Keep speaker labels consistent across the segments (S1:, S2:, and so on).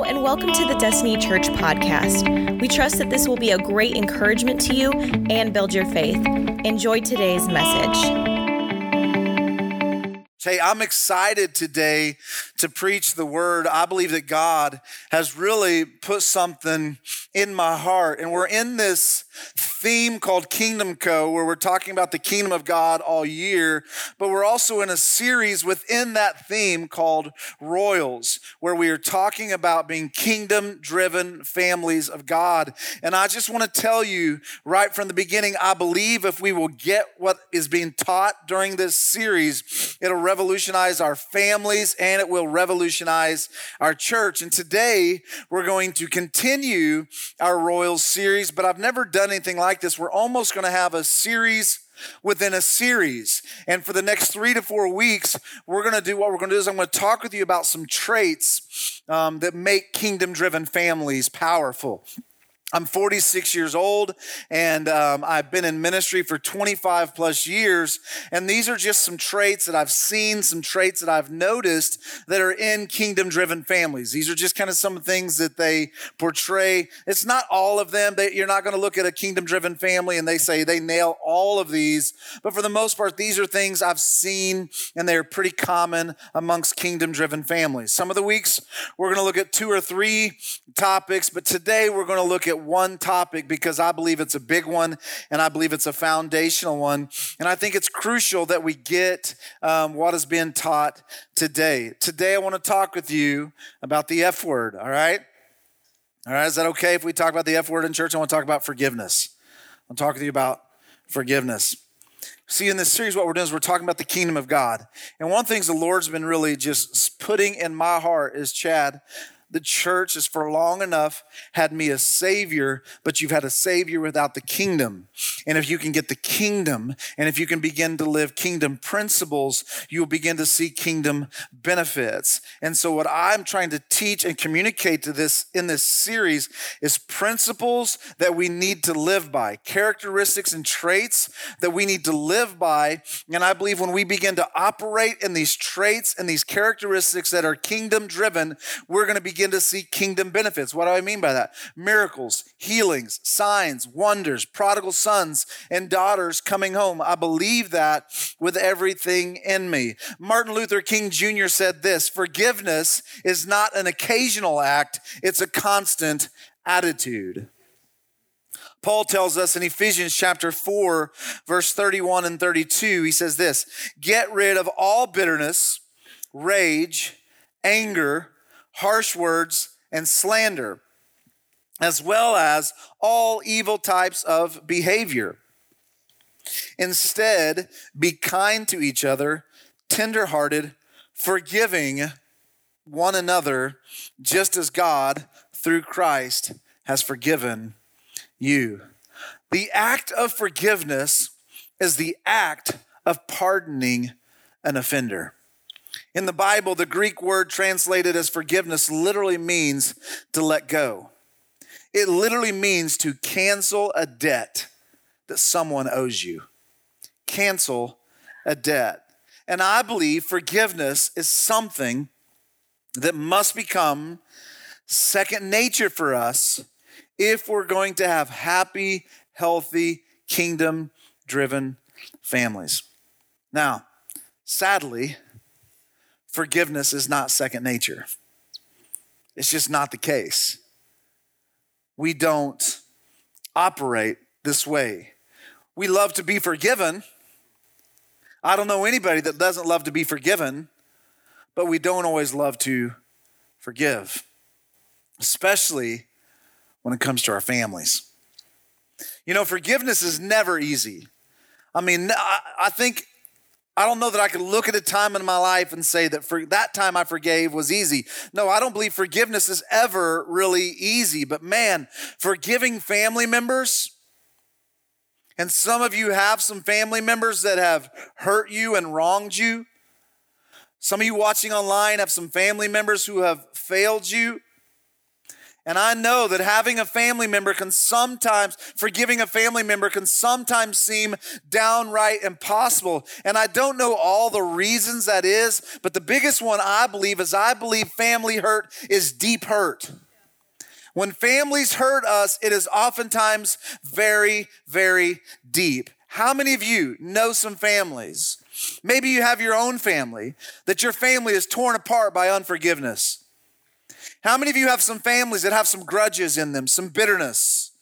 S1: And welcome to the Destiny Church podcast. We trust that this will be a great encouragement to you and build your faith. Enjoy today's message.
S2: Hey, I'm excited today to preach the word. I believe that God has really put something in my heart. And we're in this theme called Kingdom Co, where we're talking about the kingdom of God all year. But we're also in a series within that theme called Royals, where we are talking about being kingdom driven families of God. And I just want to tell you right from the beginning, I believe if we will get what is being taught during this series, it'll revolutionize our families and it will revolutionize our church. And today we're going to continue our Royal series, but I've never done anything like this. We're almost going to have a series within a series. And for the next three to four weeks, we're going to do what we're going to do is I'm going to talk with you about some traits um, that make kingdom driven families powerful. I'm 46 years old and um, I've been in ministry for 25 plus years. And these are just some traits that I've seen, some traits that I've noticed that are in kingdom driven families. These are just kind of some things that they portray. It's not all of them. They, you're not going to look at a kingdom driven family and they say they nail all of these. But for the most part, these are things I've seen and they're pretty common amongst kingdom driven families. Some of the weeks we're going to look at two or three topics, but today we're going to look at one topic because I believe it's a big one and I believe it's a foundational one. And I think it's crucial that we get um, what has been taught today. Today, I want to talk with you about the F word, all right? All right, is that okay if we talk about the F word in church? I want to talk about forgiveness. I'll talk with you about forgiveness. See, in this series, what we're doing is we're talking about the kingdom of God. And one of the things the Lord's been really just putting in my heart is, Chad, the church has for long enough had me a savior, but you've had a savior without the kingdom. And if you can get the kingdom, and if you can begin to live kingdom principles, you'll begin to see kingdom benefits. And so what I'm trying to teach and communicate to this in this series is principles that we need to live by, characteristics and traits that we need to live by. And I believe when we begin to operate in these traits and these characteristics that are kingdom driven, we're going to begin begin to see kingdom benefits. What do I mean by that? Miracles, healings, signs, wonders, prodigal sons and daughters coming home. I believe that with everything in me. Martin Luther King Jr. said this forgiveness is not an occasional act, it's a constant attitude. Paul tells us in Ephesians chapter 4, verse 31 and 32, he says this Get rid of all bitterness, rage, anger, harsh words, and slander, as well as all evil types of behavior. Instead, be kind to each other, tenderhearted, forgiving one another, just as God, through Christ, has forgiven you. The act of forgiveness is the act of pardoning an offender. In the Bible, the Greek word translated as forgiveness literally means to let go. It literally means to cancel a debt that someone owes you. Cancel a debt. And I believe forgiveness is something that must become second nature for us if we're going to have happy, healthy, kingdom driven families. Now, sadly, forgiveness is not second nature. It's just not the case. We don't operate this way. We love to be forgiven. I don't know anybody that doesn't love to be forgiven, but we don't always love to forgive, especially when it comes to our families. You know, forgiveness is never easy. I mean, I think I don't know that I could look at a time in my life and say that for that time I forgave was easy. No, I don't believe forgiveness is ever really easy. But man, forgiving family members, and some of you have some family members that have hurt you and wronged you. Some of you watching online have some family members who have failed you. And I know that having a family member can sometimes, forgiving a family member can sometimes seem downright impossible. And I don't know all the reasons that is, but the biggest one I believe is I believe family hurt is deep hurt. When families hurt us, it is oftentimes very, very deep. How many of you know some families? Maybe you have your own family, that your family is torn apart by unforgiveness. How many of you have some families that have some grudges in them, some bitterness?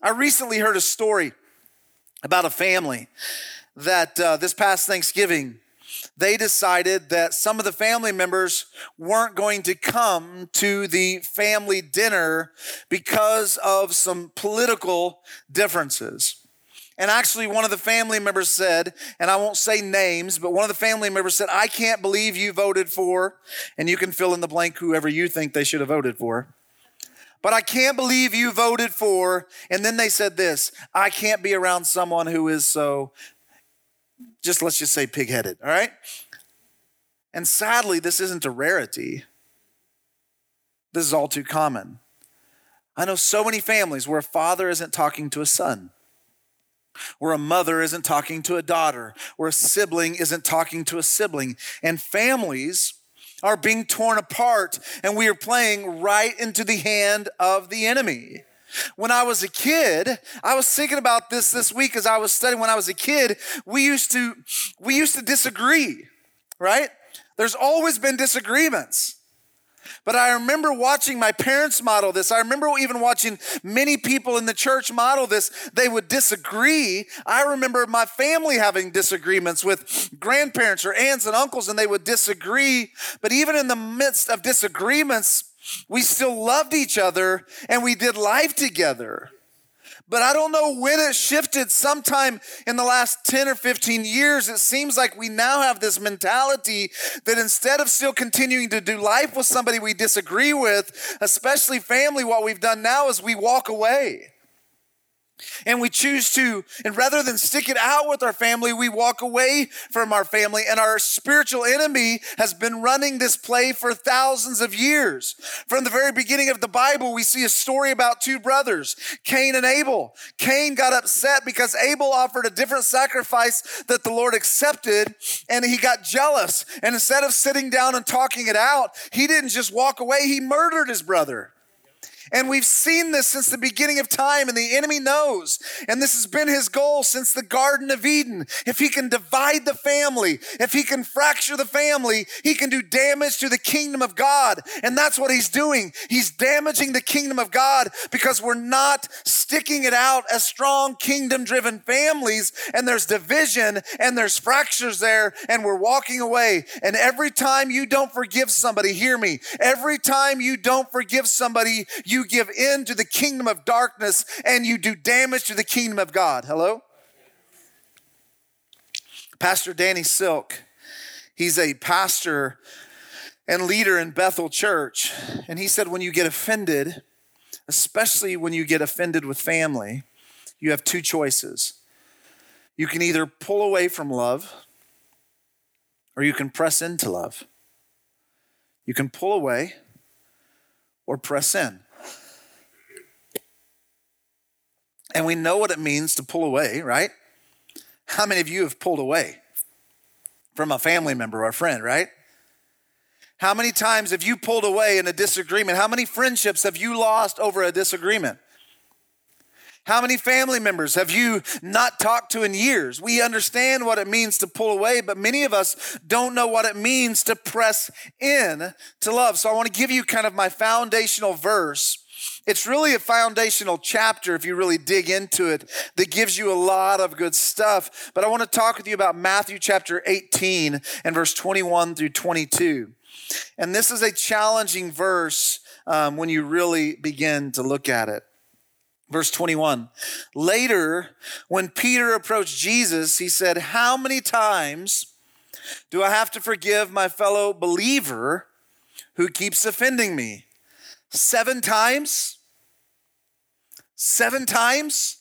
S2: I recently heard a story about a family that uh, this past Thanksgiving, they decided that some of the family members weren't going to come to the family dinner because of some political differences. And actually, one of the family members said, and I won't say names, but one of the family members said, I can't believe you voted for, and you can fill in the blank whoever you think they should have voted for. But I can't believe you voted for. And then they said this I can't be around someone who is so, just let's just say pigheaded, all right? And sadly, this isn't a rarity. This is all too common. I know so many families where a father isn't talking to a son where a mother isn't talking to a daughter, where a sibling isn't talking to a sibling. And families are being torn apart, and we are playing right into the hand of the enemy. When I was a kid, I was thinking about this this week as I was studying. When I was a kid, we used to we used to disagree, right? There's always been disagreements. But I remember watching my parents model this. I remember even watching many people in the church model this. They would disagree. I remember my family having disagreements with grandparents or aunts and uncles, and they would disagree. But even in the midst of disagreements, we still loved each other and we did life together. But I don't know when it shifted sometime in the last 10 or 15 years. It seems like we now have this mentality that instead of still continuing to do life with somebody we disagree with, especially family, what we've done now is we walk away. And we choose to, and rather than stick it out with our family, we walk away from our family. And our spiritual enemy has been running this play for thousands of years. From the very beginning of the Bible, we see a story about two brothers, Cain and Abel. Cain got upset because Abel offered a different sacrifice that the Lord accepted, and he got jealous. And instead of sitting down and talking it out, he didn't just walk away, he murdered his brother. And we've seen this since the beginning of time, and the enemy knows. And this has been his goal since the Garden of Eden. If he can divide the family, if he can fracture the family, he can do damage to the kingdom of God. And that's what he's doing. He's damaging the kingdom of God because we're not sticking it out as strong kingdom driven families. And there's division and there's fractures there, and we're walking away. And every time you don't forgive somebody, hear me, every time you don't forgive somebody, you give in to the kingdom of darkness and you do damage to the kingdom of God. Hello? Pastor Danny Silk, he's a pastor and leader in Bethel Church. And he said, when you get offended, especially when you get offended with family, you have two choices. You can either pull away from love or you can press into love. You can pull away or press in. And we know what it means to pull away, right? How many of you have pulled away from a family member or a friend, right? How many times have you pulled away in a disagreement? How many friendships have you lost over a disagreement? How many family members have you not talked to in years? We understand what it means to pull away, but many of us don't know what it means to press in to love. So I want to give you kind of my foundational verse it's really a foundational chapter if you really dig into it that gives you a lot of good stuff. But I want to talk with you about Matthew chapter 18 and verse 21 through 22. And this is a challenging verse um, when you really begin to look at it. Verse 21. Later, when Peter approached Jesus, he said, How many times do I have to forgive my fellow believer who keeps offending me? Seven times? Seven times?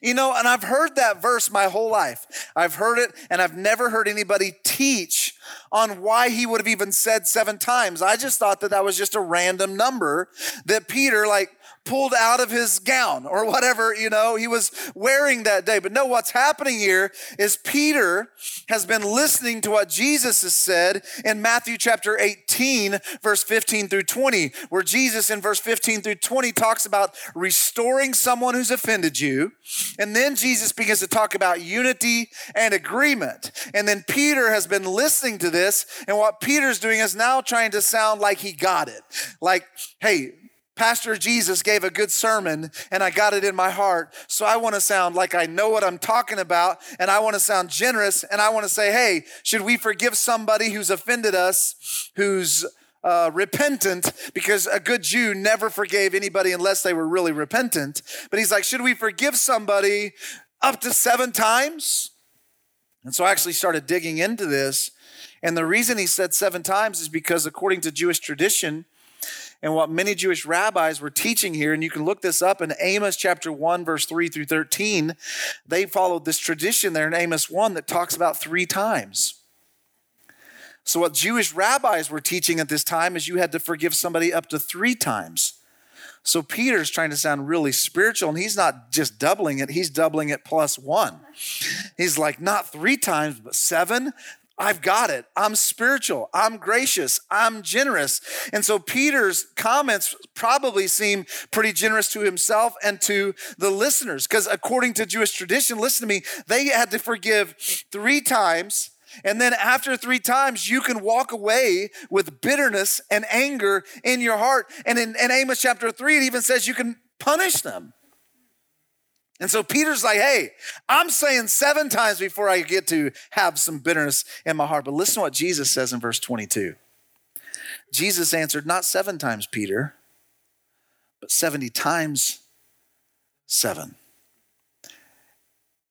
S2: You know, and I've heard that verse my whole life. I've heard it, and I've never heard anybody teach on why he would have even said seven times. I just thought that that was just a random number that Peter, like, pulled out of his gown or whatever, you know, he was wearing that day. But no, what's happening here is Peter has been listening to what Jesus has said in Matthew chapter 18, verse 15 through 20, where Jesus in verse 15 through 20 talks about restoring someone who's offended you. And then Jesus begins to talk about unity and agreement. And then Peter has been listening to this. And what Peter's doing is now trying to sound like he got it. Like, hey, Pastor Jesus gave a good sermon and I got it in my heart. So I want to sound like I know what I'm talking about and I want to sound generous and I want to say, hey, should we forgive somebody who's offended us, who's uh, repentant because a good Jew never forgave anybody unless they were really repentant. But he's like, should we forgive somebody up to seven times? And so I actually started digging into this. And the reason he said seven times is because, according to Jewish tradition, and what many Jewish rabbis were teaching here, and you can look this up in Amos chapter 1, verse 3 through 13. They followed this tradition there in Amos 1 that talks about three times. So, what Jewish rabbis were teaching at this time is you had to forgive somebody up to three times. So, Peter's trying to sound really spiritual, and he's not just doubling it, he's doubling it plus one. He's like, not three times, but seven, I've got it. I'm spiritual. I'm gracious. I'm generous. And so Peter's comments probably seem pretty generous to himself and to the listeners because according to Jewish tradition, listen to me, they had to forgive three times. And then after three times, you can walk away with bitterness and anger in your heart. And in, in Amos chapter three, it even says you can punish them. And so Peter's like, hey, I'm saying seven times before I get to have some bitterness in my heart. But listen to what Jesus says in verse 22. Jesus answered, Not seven times, Peter, but 70 times seven.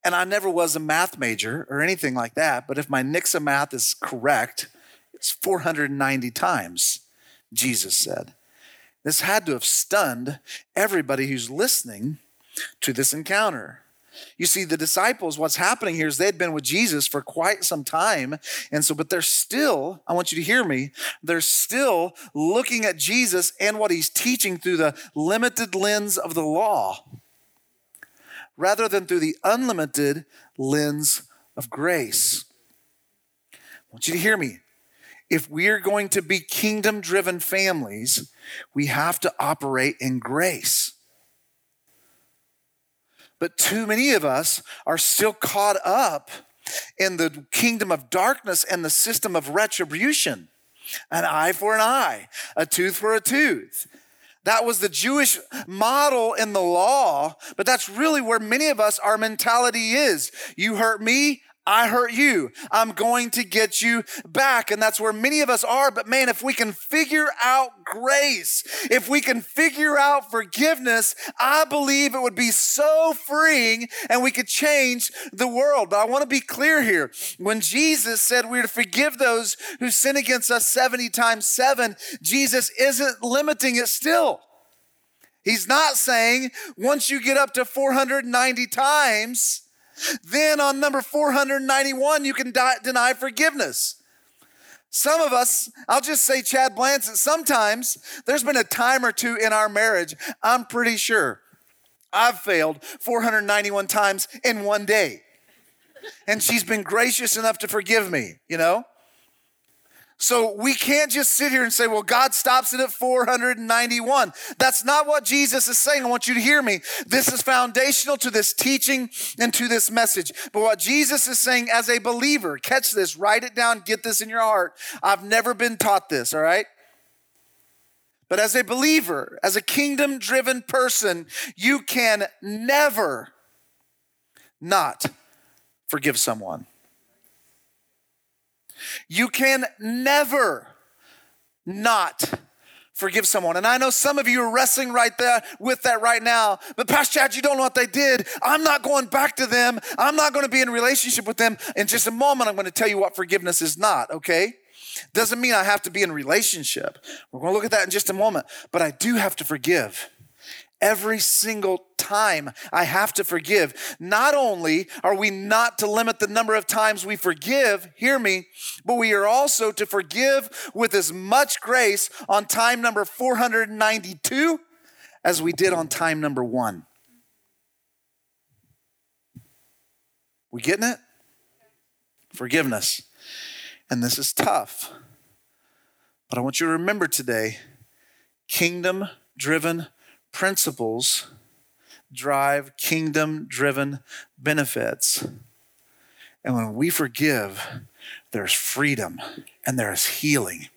S2: And I never was a math major or anything like that, but if my Nixa math is correct, it's 490 times, Jesus said. This had to have stunned everybody who's listening to this encounter. You see, the disciples, what's happening here is they'd been with Jesus for quite some time. And so, but they're still, I want you to hear me, they're still looking at Jesus and what he's teaching through the limited lens of the law rather than through the unlimited lens of grace. I want you to hear me. If we're going to be kingdom driven families, we have to operate in grace. But too many of us are still caught up in the kingdom of darkness and the system of retribution an eye for an eye, a tooth for a tooth. That was the Jewish model in the law, but that's really where many of us, our mentality is. You hurt me, I hurt you. I'm going to get you back. And that's where many of us are. But man, if we can figure out grace, if we can figure out forgiveness, I believe it would be so freeing and we could change the world. But I want to be clear here. When Jesus said we're to forgive those who sin against us 70 times seven, Jesus isn't limiting it still. He's not saying once you get up to 490 times, then on number 491, you can die, deny forgiveness. Some of us, I'll just say Chad Blanson, sometimes there's been a time or two in our marriage, I'm pretty sure I've failed 491 times in one day. And she's been gracious enough to forgive me, you know? So we can't just sit here and say, well, God stops it at 491. That's not what Jesus is saying. I want you to hear me. This is foundational to this teaching and to this message. But what Jesus is saying as a believer, catch this, write it down, get this in your heart. I've never been taught this, all right? But as a believer, as a kingdom driven person, you can never not forgive someone. You can never not forgive someone. And I know some of you are wrestling right there with that right now. But Pastor Chad, you don't know what they did. I'm not going back to them. I'm not going to be in relationship with them. In just a moment, I'm going to tell you what forgiveness is not, okay? Doesn't mean I have to be in relationship. We're going to look at that in just a moment. But I do have to forgive. Every single time I have to forgive. Not only are we not to limit the number of times we forgive, hear me, but we are also to forgive with as much grace on time number 492 as we did on time number one. We getting it? Forgiveness. And this is tough. But I want you to remember today kingdom driven principles drive kingdom driven benefits. And when we forgive, there's freedom and there's healing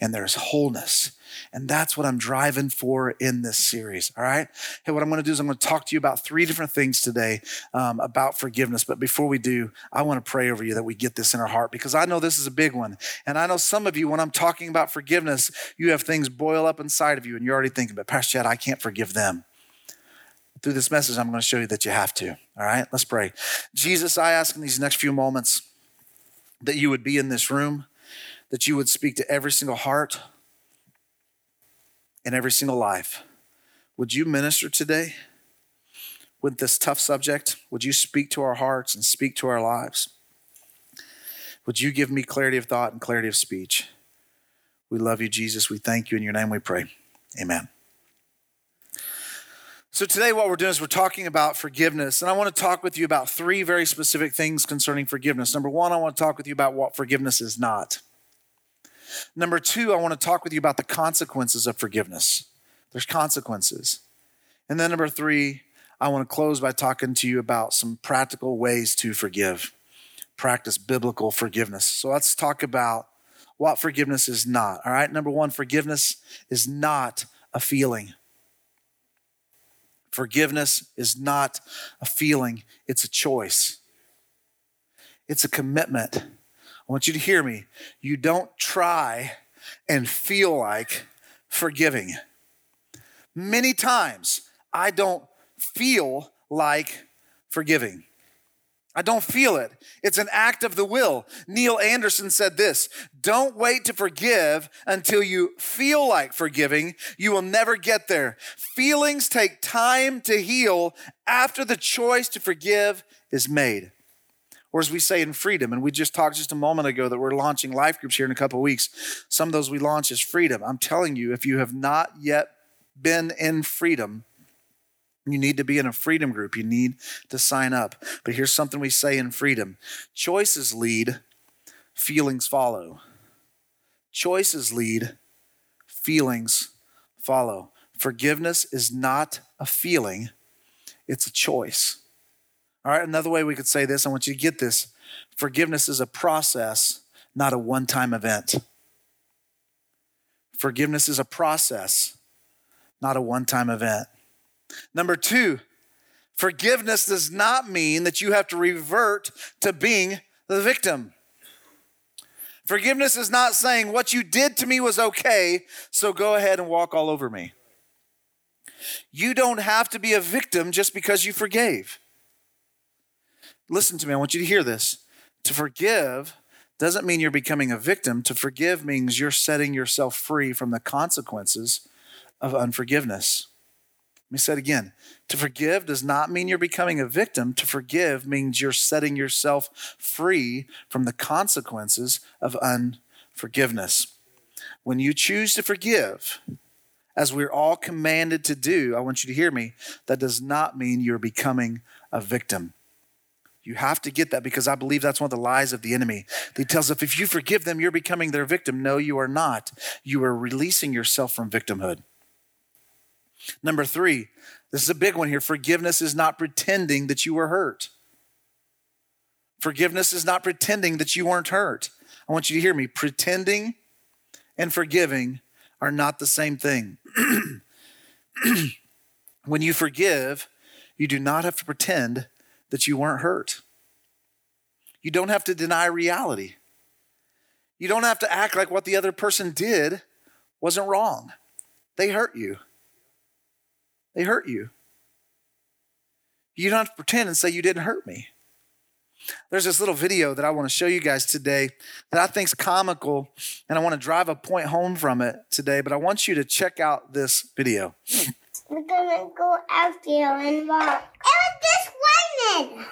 S2: and there's wholeness and that's what I'm driving for in this series. All right. Hey, what I'm going to do is I'm going to talk to you about three different things today um, about forgiveness. But before we do, I want to pray over you that we get this in our heart because I know this is a big one. And I know some of you, when I'm talking about forgiveness, you have things boil up inside of you and you're already thinking, but Pastor Chad, I can't forgive them through this message, I'm going to show you that you have to. All right, let's pray. Jesus, I ask in these next few moments that you would be in this room, that you would speak to every single heart, in every single life. Would you minister today with this tough subject? Would you speak to our hearts and speak to our lives? Would you give me clarity of thought and clarity of speech? We love you, Jesus. We thank you. In your name we pray. Amen. So, today, what we're doing is we're talking about forgiveness. And I want to talk with you about three very specific things concerning forgiveness. Number one, I want to talk with you about what forgiveness is not. Number two, I want to talk with you about the consequences of forgiveness. There's consequences. And then number three, I want to close by talking to you about some practical ways to forgive, practice biblical forgiveness. So let's talk about what forgiveness is not. All right, number one, forgiveness is not a feeling. Forgiveness is not a feeling, it's a choice, it's a commitment. I want you to hear me. You don't try and feel like forgiving. Many times, I don't feel like forgiving. I don't feel it. It's an act of the will. Neil Anderson said this Don't wait to forgive until you feel like forgiving. You will never get there. Feelings take time to heal after the choice to forgive is made or as we say in freedom. And we just talked just a moment ago that we're launching life groups here in a couple weeks. Some of those we launch is freedom. I'm telling you, if you have not yet been in freedom, you need to be in a freedom group. You need to sign up. But here's something we say in freedom choices lead, feelings follow. Choices lead, feelings follow. Forgiveness is not a feeling, it's a choice. All right, another way we could say this, I want you to get this. Forgiveness is a process, not a one time event. Forgiveness is a process, not a one time event. Number two, forgiveness does not mean that you have to revert to being the victim. Forgiveness is not saying what you did to me was okay, so go ahead and walk all over me. You don't have to be a victim just because you forgave. Listen to me, I want you to hear this. To forgive doesn't mean you're becoming a victim. To forgive means you're setting yourself free from the consequences of unforgiveness. Let me say it again. To forgive does not mean you're becoming a victim. To forgive means you're setting yourself free from the consequences of unforgiveness. When you choose to forgive, as we're all commanded to do, I want you to hear me, that does not mean you're becoming a victim. You have to get that because I believe that's one of the lies of the enemy. He tells us if you forgive them, you're becoming their victim. No, you are not. You are releasing yourself from victimhood. Number three, this is a big one here. Forgiveness is not pretending that you were hurt. Forgiveness is not pretending that you weren't hurt. I want you to hear me. Pretending and forgiving are not the same thing. when you forgive, you do not have to pretend that you weren't hurt. You don't have to deny reality. You don't have to act like what the other person did wasn't wrong. They hurt you. They hurt you. You don't have to pretend and say you didn't hurt me. There's this little video that I want to show you guys today that I think is comical, and I want to drive a point home from it today, but I want you to check out this video.
S3: We're gonna go out there and walk. Raining.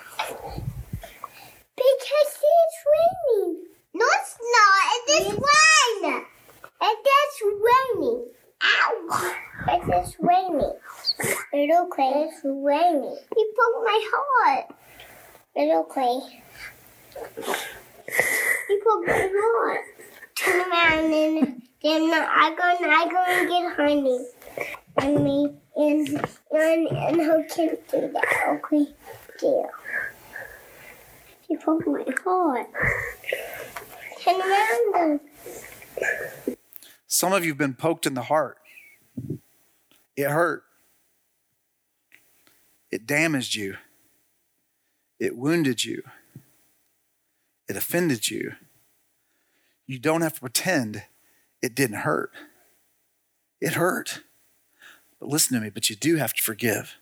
S3: Because it's raining. No, it's not. It just rain. It just raining. Ow! It just raining. Little Clay, it's raining. You broke my heart. Little Clay. You broke my heart. Turn around and then I go I go and get honey. And me and and and who can do that? Okay, deal. You broke my heart. Turn around.
S2: Some of you have been poked in the heart. It hurt. It damaged you. It wounded you. It offended you. You don't have to pretend it didn't hurt. It hurt. But listen to me, but you do have to forgive.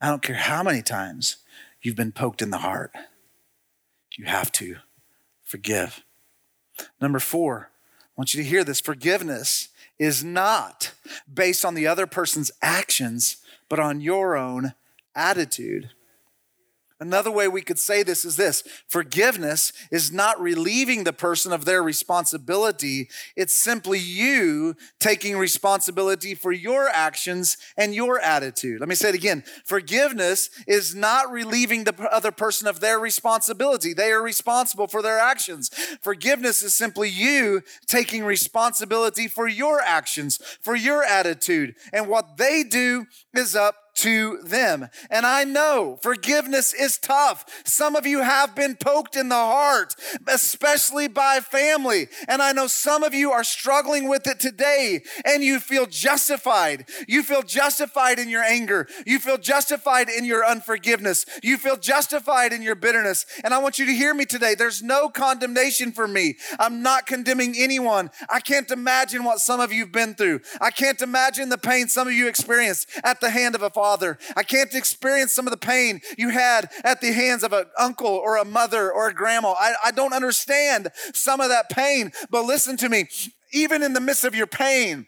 S2: I don't care how many times you've been poked in the heart. You have to forgive. Number four, I want you to hear this forgiveness is not based on the other person's actions, but on your own attitude. Another way we could say this is this forgiveness is not relieving the person of their responsibility. It's simply you taking responsibility for your actions and your attitude. Let me say it again. Forgiveness is not relieving the other person of their responsibility. They are responsible for their actions. Forgiveness is simply you taking responsibility for your actions, for your attitude. And what they do is up to them. And I know forgiveness is tough. Some of you have been poked in the heart, especially by family. And I know some of you are struggling with it today and you feel justified. You feel justified in your anger. You feel justified in your unforgiveness. You feel justified in your bitterness. And I want you to hear me today. There's no condemnation for me. I'm not condemning anyone. I can't imagine what some of you have been through. I can't imagine the pain some of you experienced at the hand of a father father. I can't experience some of the pain you had at the hands of an uncle or a mother or a grandma. I, I don't understand some of that pain, but listen to me. Even in the midst of your pain,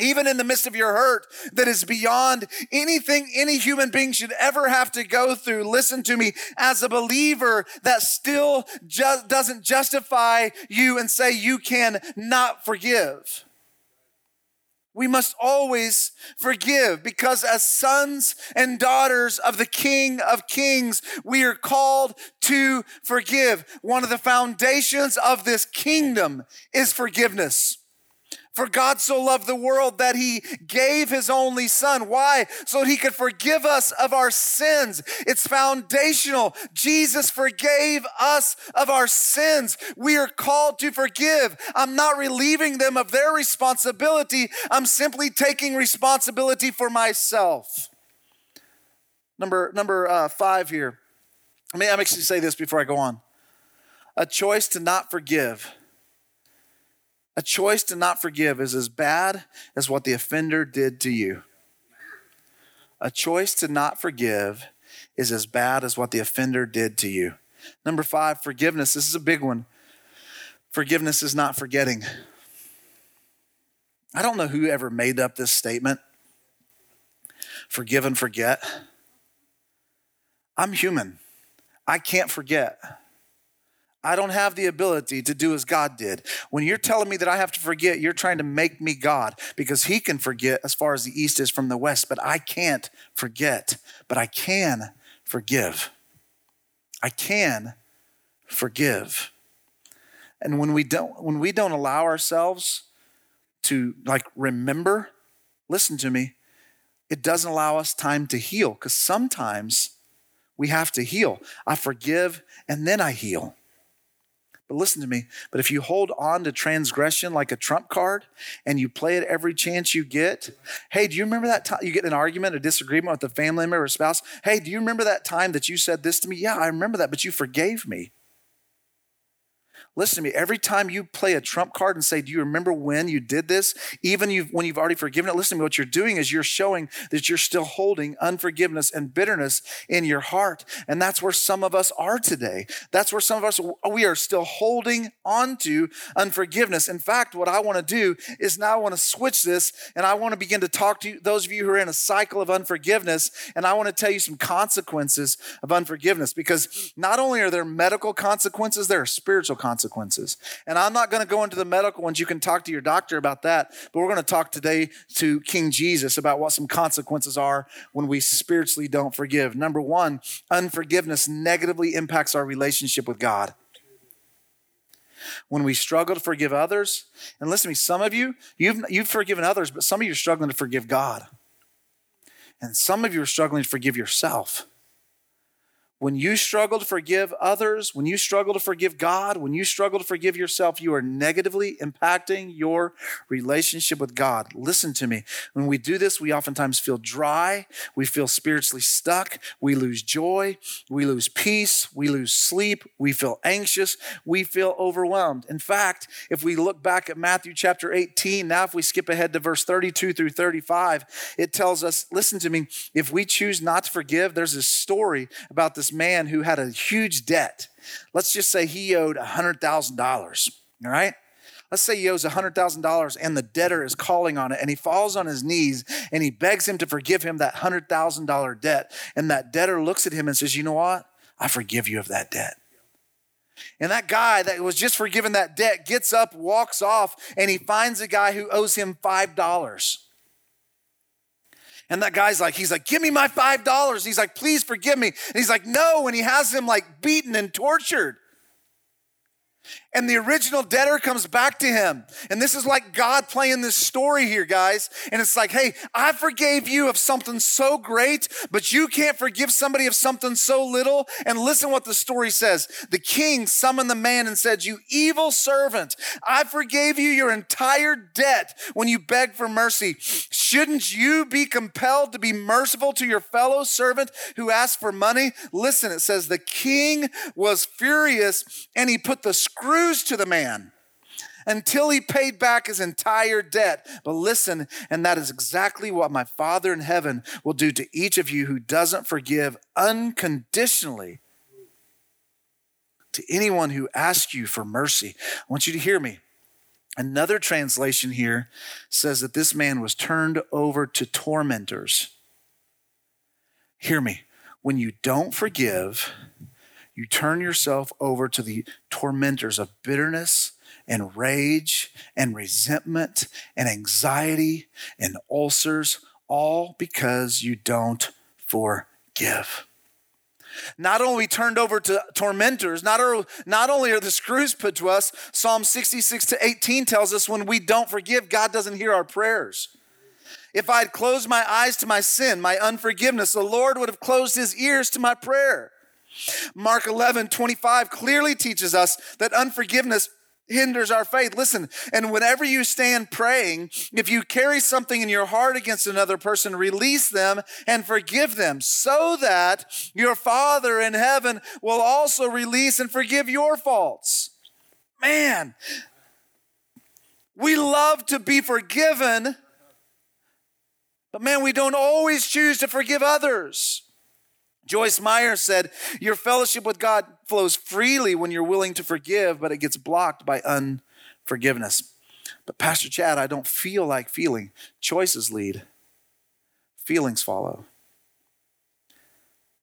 S2: even in the midst of your hurt that is beyond anything any human being should ever have to go through. Listen to me as a believer that still doesn't justify you and say you can not forgive. We must always forgive because, as sons and daughters of the King of Kings, we are called to forgive. One of the foundations of this kingdom is forgiveness. For God so loved the world that he gave his only son. Why? So he could forgive us of our sins. It's foundational. Jesus forgave us of our sins. We are called to forgive. I'm not relieving them of their responsibility. I'm simply taking responsibility for myself. Number, number uh, five here. I mean, I'm actually say this before I go on. A choice to not forgive a choice to not forgive is as bad as what the offender did to you. A choice to not forgive is as bad as what the offender did to you. Number five, forgiveness. This is a big one. Forgiveness is not forgetting. I don't know who ever made up this statement forgive and forget. I'm human. I can't forget. I don't have the ability to do as God did. When you're telling me that I have to forget, you're trying to make me God because He can forget as far as the East is from the West, but I can't forget. But I can forgive. I can forgive. And when we don't, when we don't allow ourselves to like remember, listen to me, it doesn't allow us time to heal because sometimes we have to heal. I forgive and then I heal. But listen to me. But if you hold on to transgression like a trump card and you play it every chance you get, hey, do you remember that time you get an argument, a disagreement with a family member or spouse? Hey, do you remember that time that you said this to me? Yeah, I remember that, but you forgave me. Listen to me, every time you play a trump card and say, Do you remember when you did this? Even you've, when you've already forgiven it, listen to me, what you're doing is you're showing that you're still holding unforgiveness and bitterness in your heart. And that's where some of us are today. That's where some of us, we are still holding on to unforgiveness. In fact, what I want to do is now I want to switch this and I want to begin to talk to you, those of you who are in a cycle of unforgiveness, and I want to tell you some consequences of unforgiveness because not only are there medical consequences, there are spiritual consequences. And I'm not going to go into the medical ones. You can talk to your doctor about that. But we're going to talk today to King Jesus about what some consequences are when we spiritually don't forgive. Number one, unforgiveness negatively impacts our relationship with God when we struggle to forgive others. And listen to me, some of you, you've, you've forgiven others, but some of you are struggling to forgive God. And some of you are struggling to forgive yourself. When you struggle to forgive others, when you struggle to forgive God, when you struggle to forgive yourself, you are negatively impacting your relationship with God. Listen to me. When we do this, we oftentimes feel dry. We feel spiritually stuck. We lose joy. We lose peace. We lose sleep. We feel anxious. We feel overwhelmed. In fact, if we look back at Matthew chapter 18, now if we skip ahead to verse 32 through 35, it tells us listen to me, if we choose not to forgive, there's a story about this this man who had a huge debt. Let's just say he owed $100,000, all right? Let's say he owes $100,000 and the debtor is calling on it and he falls on his knees and he begs him to forgive him that $100,000 debt. And that debtor looks at him and says, You know what? I forgive you of that debt. And that guy that was just forgiven that debt gets up, walks off, and he finds a guy who owes him $5. And that guy's like, he's like, give me my $5. He's like, please forgive me. And he's like, no. And he has him like beaten and tortured. And the original debtor comes back to him. And this is like God playing this story here, guys. And it's like, hey, I forgave you of something so great, but you can't forgive somebody of something so little. And listen what the story says. The king summoned the man and said, You evil servant, I forgave you your entire debt when you begged for mercy. Shouldn't you be compelled to be merciful to your fellow servant who asked for money? Listen, it says, The king was furious and he put the to the man until he paid back his entire debt. But listen, and that is exactly what my Father in heaven will do to each of you who doesn't forgive unconditionally to anyone who asks you for mercy. I want you to hear me. Another translation here says that this man was turned over to tormentors. Hear me. When you don't forgive, you turn yourself over to the tormentors of bitterness and rage and resentment and anxiety and ulcers, all because you don't forgive. Not only turned over to tormentors, not, not only are the screws put to us, Psalm 66 to 18 tells us when we don't forgive, God doesn't hear our prayers. If I'd closed my eyes to my sin, my unforgiveness, the Lord would have closed his ears to my prayer. Mark 11, 25 clearly teaches us that unforgiveness hinders our faith. Listen, and whenever you stand praying, if you carry something in your heart against another person, release them and forgive them so that your Father in heaven will also release and forgive your faults. Man, we love to be forgiven, but man, we don't always choose to forgive others. Joyce Meyer said, Your fellowship with God flows freely when you're willing to forgive, but it gets blocked by unforgiveness. But, Pastor Chad, I don't feel like feeling. Choices lead, feelings follow.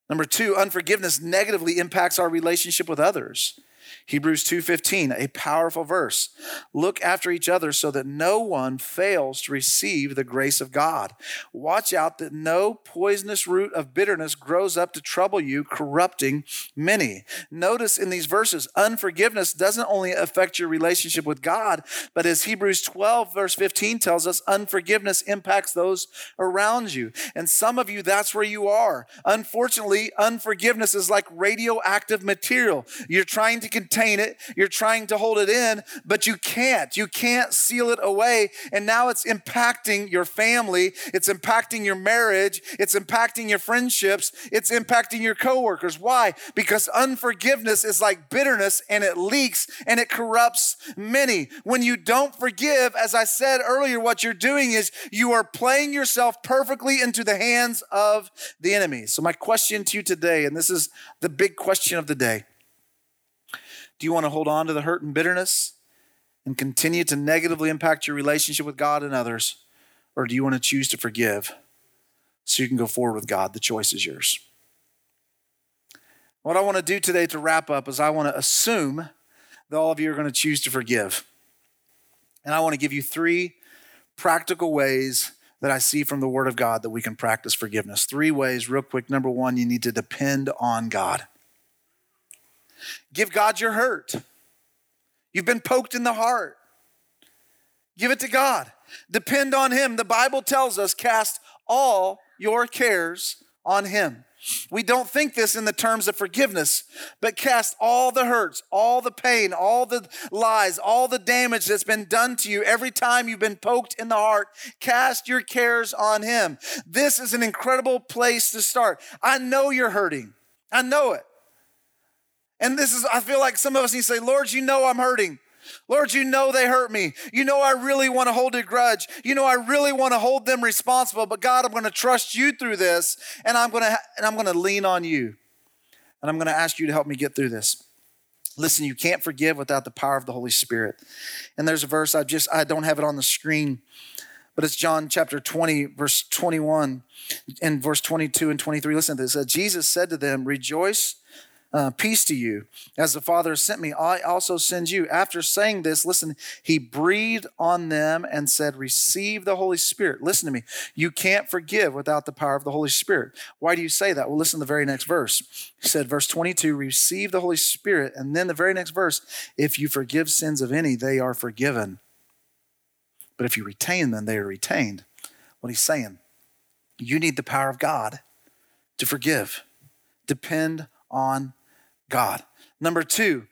S2: Number two, unforgiveness negatively impacts our relationship with others. Hebrews 2:15, a powerful verse. Look after each other so that no one fails to receive the grace of God. Watch out that no poisonous root of bitterness grows up to trouble you, corrupting many. Notice in these verses, unforgiveness doesn't only affect your relationship with God, but as Hebrews 12 verse 15 tells us, unforgiveness impacts those around you. And some of you that's where you are. Unfortunately, unforgiveness is like radioactive material. You're trying to contain it, you're trying to hold it in, but you can't. You can't seal it away. And now it's impacting your family, it's impacting your marriage, it's impacting your friendships, it's impacting your coworkers. Why? Because unforgiveness is like bitterness and it leaks and it corrupts many. When you don't forgive, as I said earlier, what you're doing is you are playing yourself perfectly into the hands of the enemy. So, my question to you today, and this is the big question of the day do you want to hold on to the hurt and bitterness and continue to negatively impact your relationship with God and others? Or do you want to choose to forgive so you can go forward with God? The choice is yours. What I want to do today to wrap up is I want to assume that all of you are going to choose to forgive. And I want to give you three practical ways that I see from the Word of God that we can practice forgiveness. Three ways, real quick. Number one, you need to depend on God. Give God your hurt. You've been poked in the heart. Give it to God. Depend on Him. The Bible tells us cast all your cares on Him. We don't think this in the terms of forgiveness, but cast all the hurts, all the pain, all the lies, all the damage that's been done to you every time you've been poked in the heart. Cast your cares on Him. This is an incredible place to start. I know you're hurting, I know it. And this is, I feel like some of us need to say, Lord, you know I'm hurting. Lord, you know they hurt me. You know I really want to hold a grudge. You know I really want to hold them responsible. But God, I'm going to trust you through this, and I'm going to and I'm going to lean on you, and I'm going to ask you to help me get through this. Listen, you can't forgive without the power of the Holy Spirit. And there's a verse I just I don't have it on the screen, but it's John chapter 20, verse 21, and verse 22 and 23. Listen to this. Uh, Jesus said to them, "Rejoice." Uh, peace to you. As the Father sent me, I also send you. After saying this, listen, he breathed on them and said, Receive the Holy Spirit. Listen to me. You can't forgive without the power of the Holy Spirit. Why do you say that? Well, listen to the very next verse. He said, verse 22, Receive the Holy Spirit. And then the very next verse, If you forgive sins of any, they are forgiven. But if you retain them, they are retained. What he's saying, you need the power of God to forgive. Depend on God. Number two,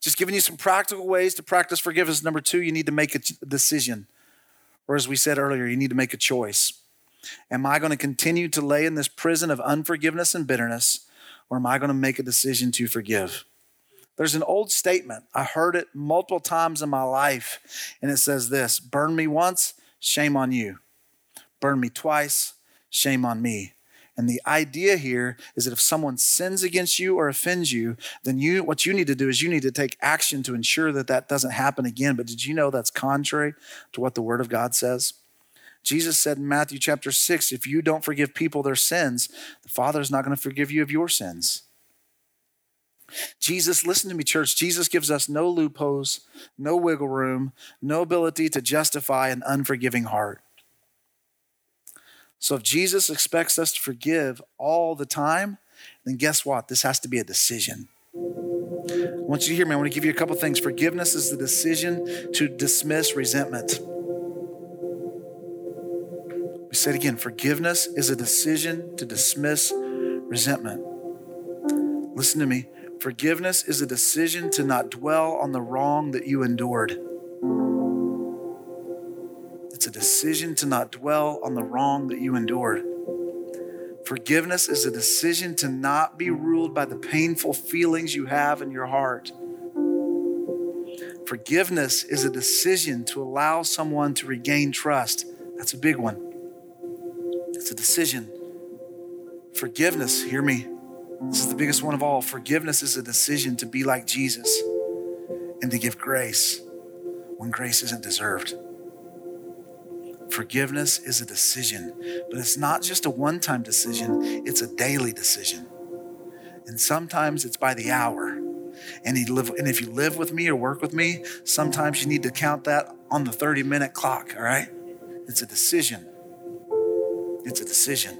S2: just giving you some practical ways to practice forgiveness. Number two, you need to make a decision. Or as we said earlier, you need to make a choice. Am I going to continue to lay in this prison of unforgiveness and bitterness, or am I going to make a decision to forgive? There's an old statement. I heard it multiple times in my life, and it says this Burn me once, shame on you. Burn me twice, shame on me. And the idea here is that if someone sins against you or offends you, then you what you need to do is you need to take action to ensure that that doesn't happen again. But did you know that's contrary to what the word of God says? Jesus said in Matthew chapter 6, if you don't forgive people their sins, the Father is not going to forgive you of your sins. Jesus, listen to me, church. Jesus gives us no loopholes, no wiggle room, no ability to justify an unforgiving heart. So if Jesus expects us to forgive all the time, then guess what? This has to be a decision. I want you to hear me. I want to give you a couple things. Forgiveness is the decision to dismiss resentment. We said again forgiveness is a decision to dismiss resentment. Listen to me. Forgiveness is a decision to not dwell on the wrong that you endured. Decision to not dwell on the wrong that you endured. Forgiveness is a decision to not be ruled by the painful feelings you have in your heart. Forgiveness is a decision to allow someone to regain trust. That's a big one. It's a decision. Forgiveness, hear me. This is the biggest one of all. Forgiveness is a decision to be like Jesus and to give grace when grace isn't deserved. Forgiveness is a decision, but it's not just a one time decision, it's a daily decision. And sometimes it's by the hour. And, live, and if you live with me or work with me, sometimes you need to count that on the 30 minute clock, all right? It's a decision. It's a decision.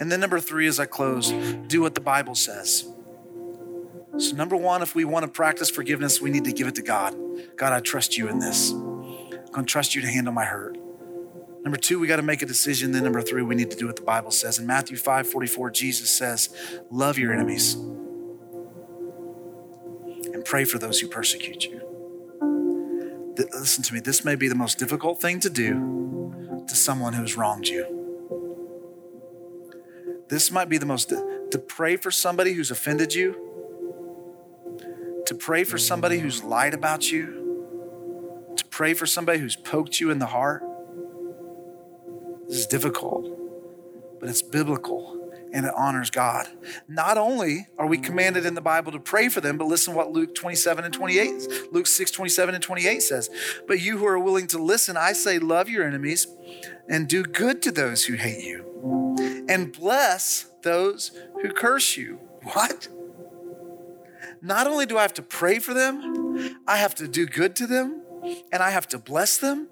S2: And then number three, as I close, do what the Bible says. So, number one, if we want to practice forgiveness, we need to give it to God. God, I trust you in this. I'm going to trust you to handle my hurt. Number two, we got to make a decision. Then number three, we need to do what the Bible says. In Matthew 5 44, Jesus says, Love your enemies. And pray for those who persecute you. Listen to me, this may be the most difficult thing to do to someone who has wronged you. This might be the most, to pray for somebody who's offended you, to pray for somebody who's lied about you, to pray for somebody who's poked you in the heart. This is difficult, but it's biblical and it honors God. Not only are we commanded in the Bible to pray for them, but listen what Luke 27 and 28, Luke 6, 27 and 28 says. But you who are willing to listen, I say, love your enemies and do good to those who hate you and bless those who curse you. What? Not only do I have to pray for them, I have to do good to them and I have to bless them.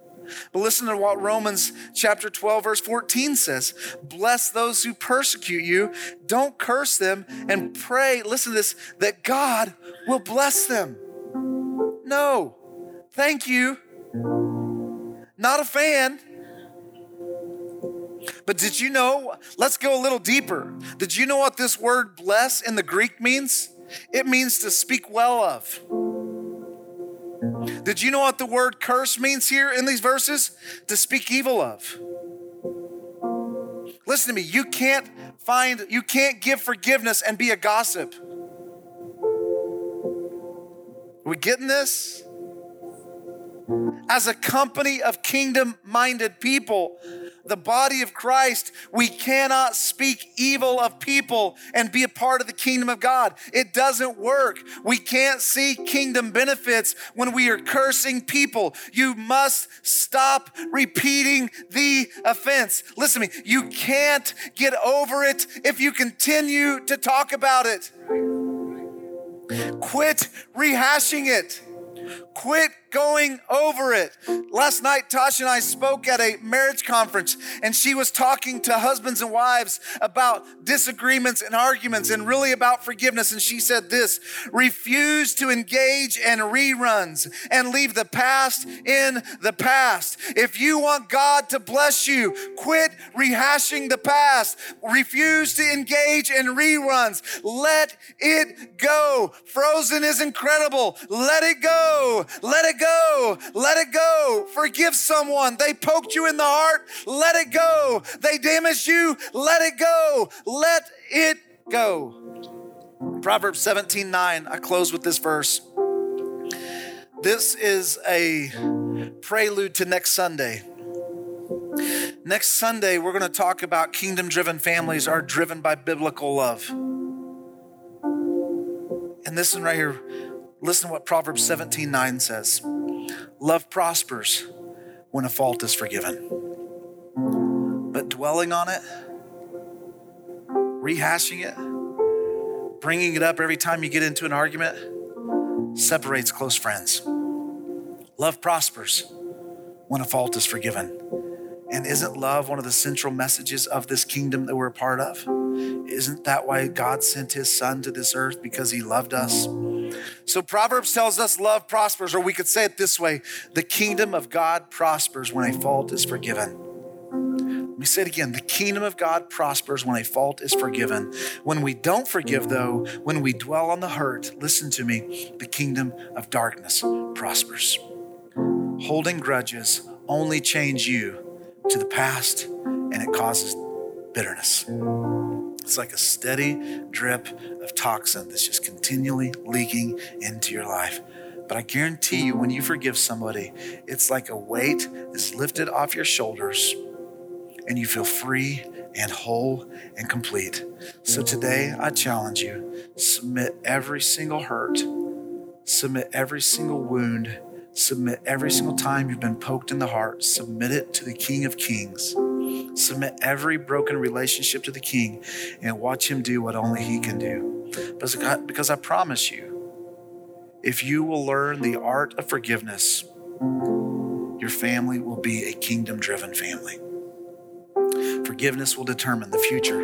S2: But listen to what Romans chapter 12, verse 14 says Bless those who persecute you, don't curse them, and pray, listen to this, that God will bless them. No, thank you. Not a fan. But did you know? Let's go a little deeper. Did you know what this word bless in the Greek means? It means to speak well of. Did you know what the word curse means here in these verses? To speak evil of. Listen to me, you can't find, you can't give forgiveness and be a gossip. Are we getting this? As a company of kingdom minded people, the body of Christ, we cannot speak evil of people and be a part of the kingdom of God. It doesn't work. We can't see kingdom benefits when we are cursing people. You must stop repeating the offense. Listen to me, you can't get over it if you continue to talk about it. Quit rehashing it. Quit going over it. Last night, Tasha and I spoke at a marriage conference, and she was talking to husbands and wives about disagreements and arguments and really about forgiveness. And she said this refuse to engage in reruns and leave the past in the past. If you want God to bless you, quit rehashing the past. Refuse to engage in reruns. Let it go. Frozen is incredible. Let it go. Let it go. Let it go. Forgive someone. They poked you in the heart. Let it go. They damaged you. Let it go. Let it go. Proverbs 17 9. I close with this verse. This is a prelude to next Sunday. Next Sunday, we're going to talk about kingdom driven families are driven by biblical love. And this one right here, listen to what Proverbs 17 9 says. Love prospers when a fault is forgiven. But dwelling on it, rehashing it, bringing it up every time you get into an argument separates close friends. Love prospers when a fault is forgiven. And isn't love one of the central messages of this kingdom that we're a part of? Isn't that why God sent his son to this earth because he loved us? So Proverbs tells us love prospers, or we could say it this way the kingdom of God prospers when a fault is forgiven. Let me say it again. The kingdom of God prospers when a fault is forgiven. When we don't forgive, though, when we dwell on the hurt, listen to me, the kingdom of darkness prospers. Holding grudges only change you to the past and it causes bitterness. It's like a steady drip of toxin that's just continually leaking into your life. But I guarantee you, when you forgive somebody, it's like a weight is lifted off your shoulders and you feel free and whole and complete. So today, I challenge you submit every single hurt, submit every single wound, submit every single time you've been poked in the heart, submit it to the King of Kings Submit every broken relationship to the King and watch Him do what only He can do. Because I promise you, if you will learn the art of forgiveness, your family will be a kingdom driven family. Forgiveness will determine the future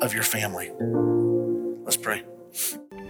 S2: of your family. Let's pray.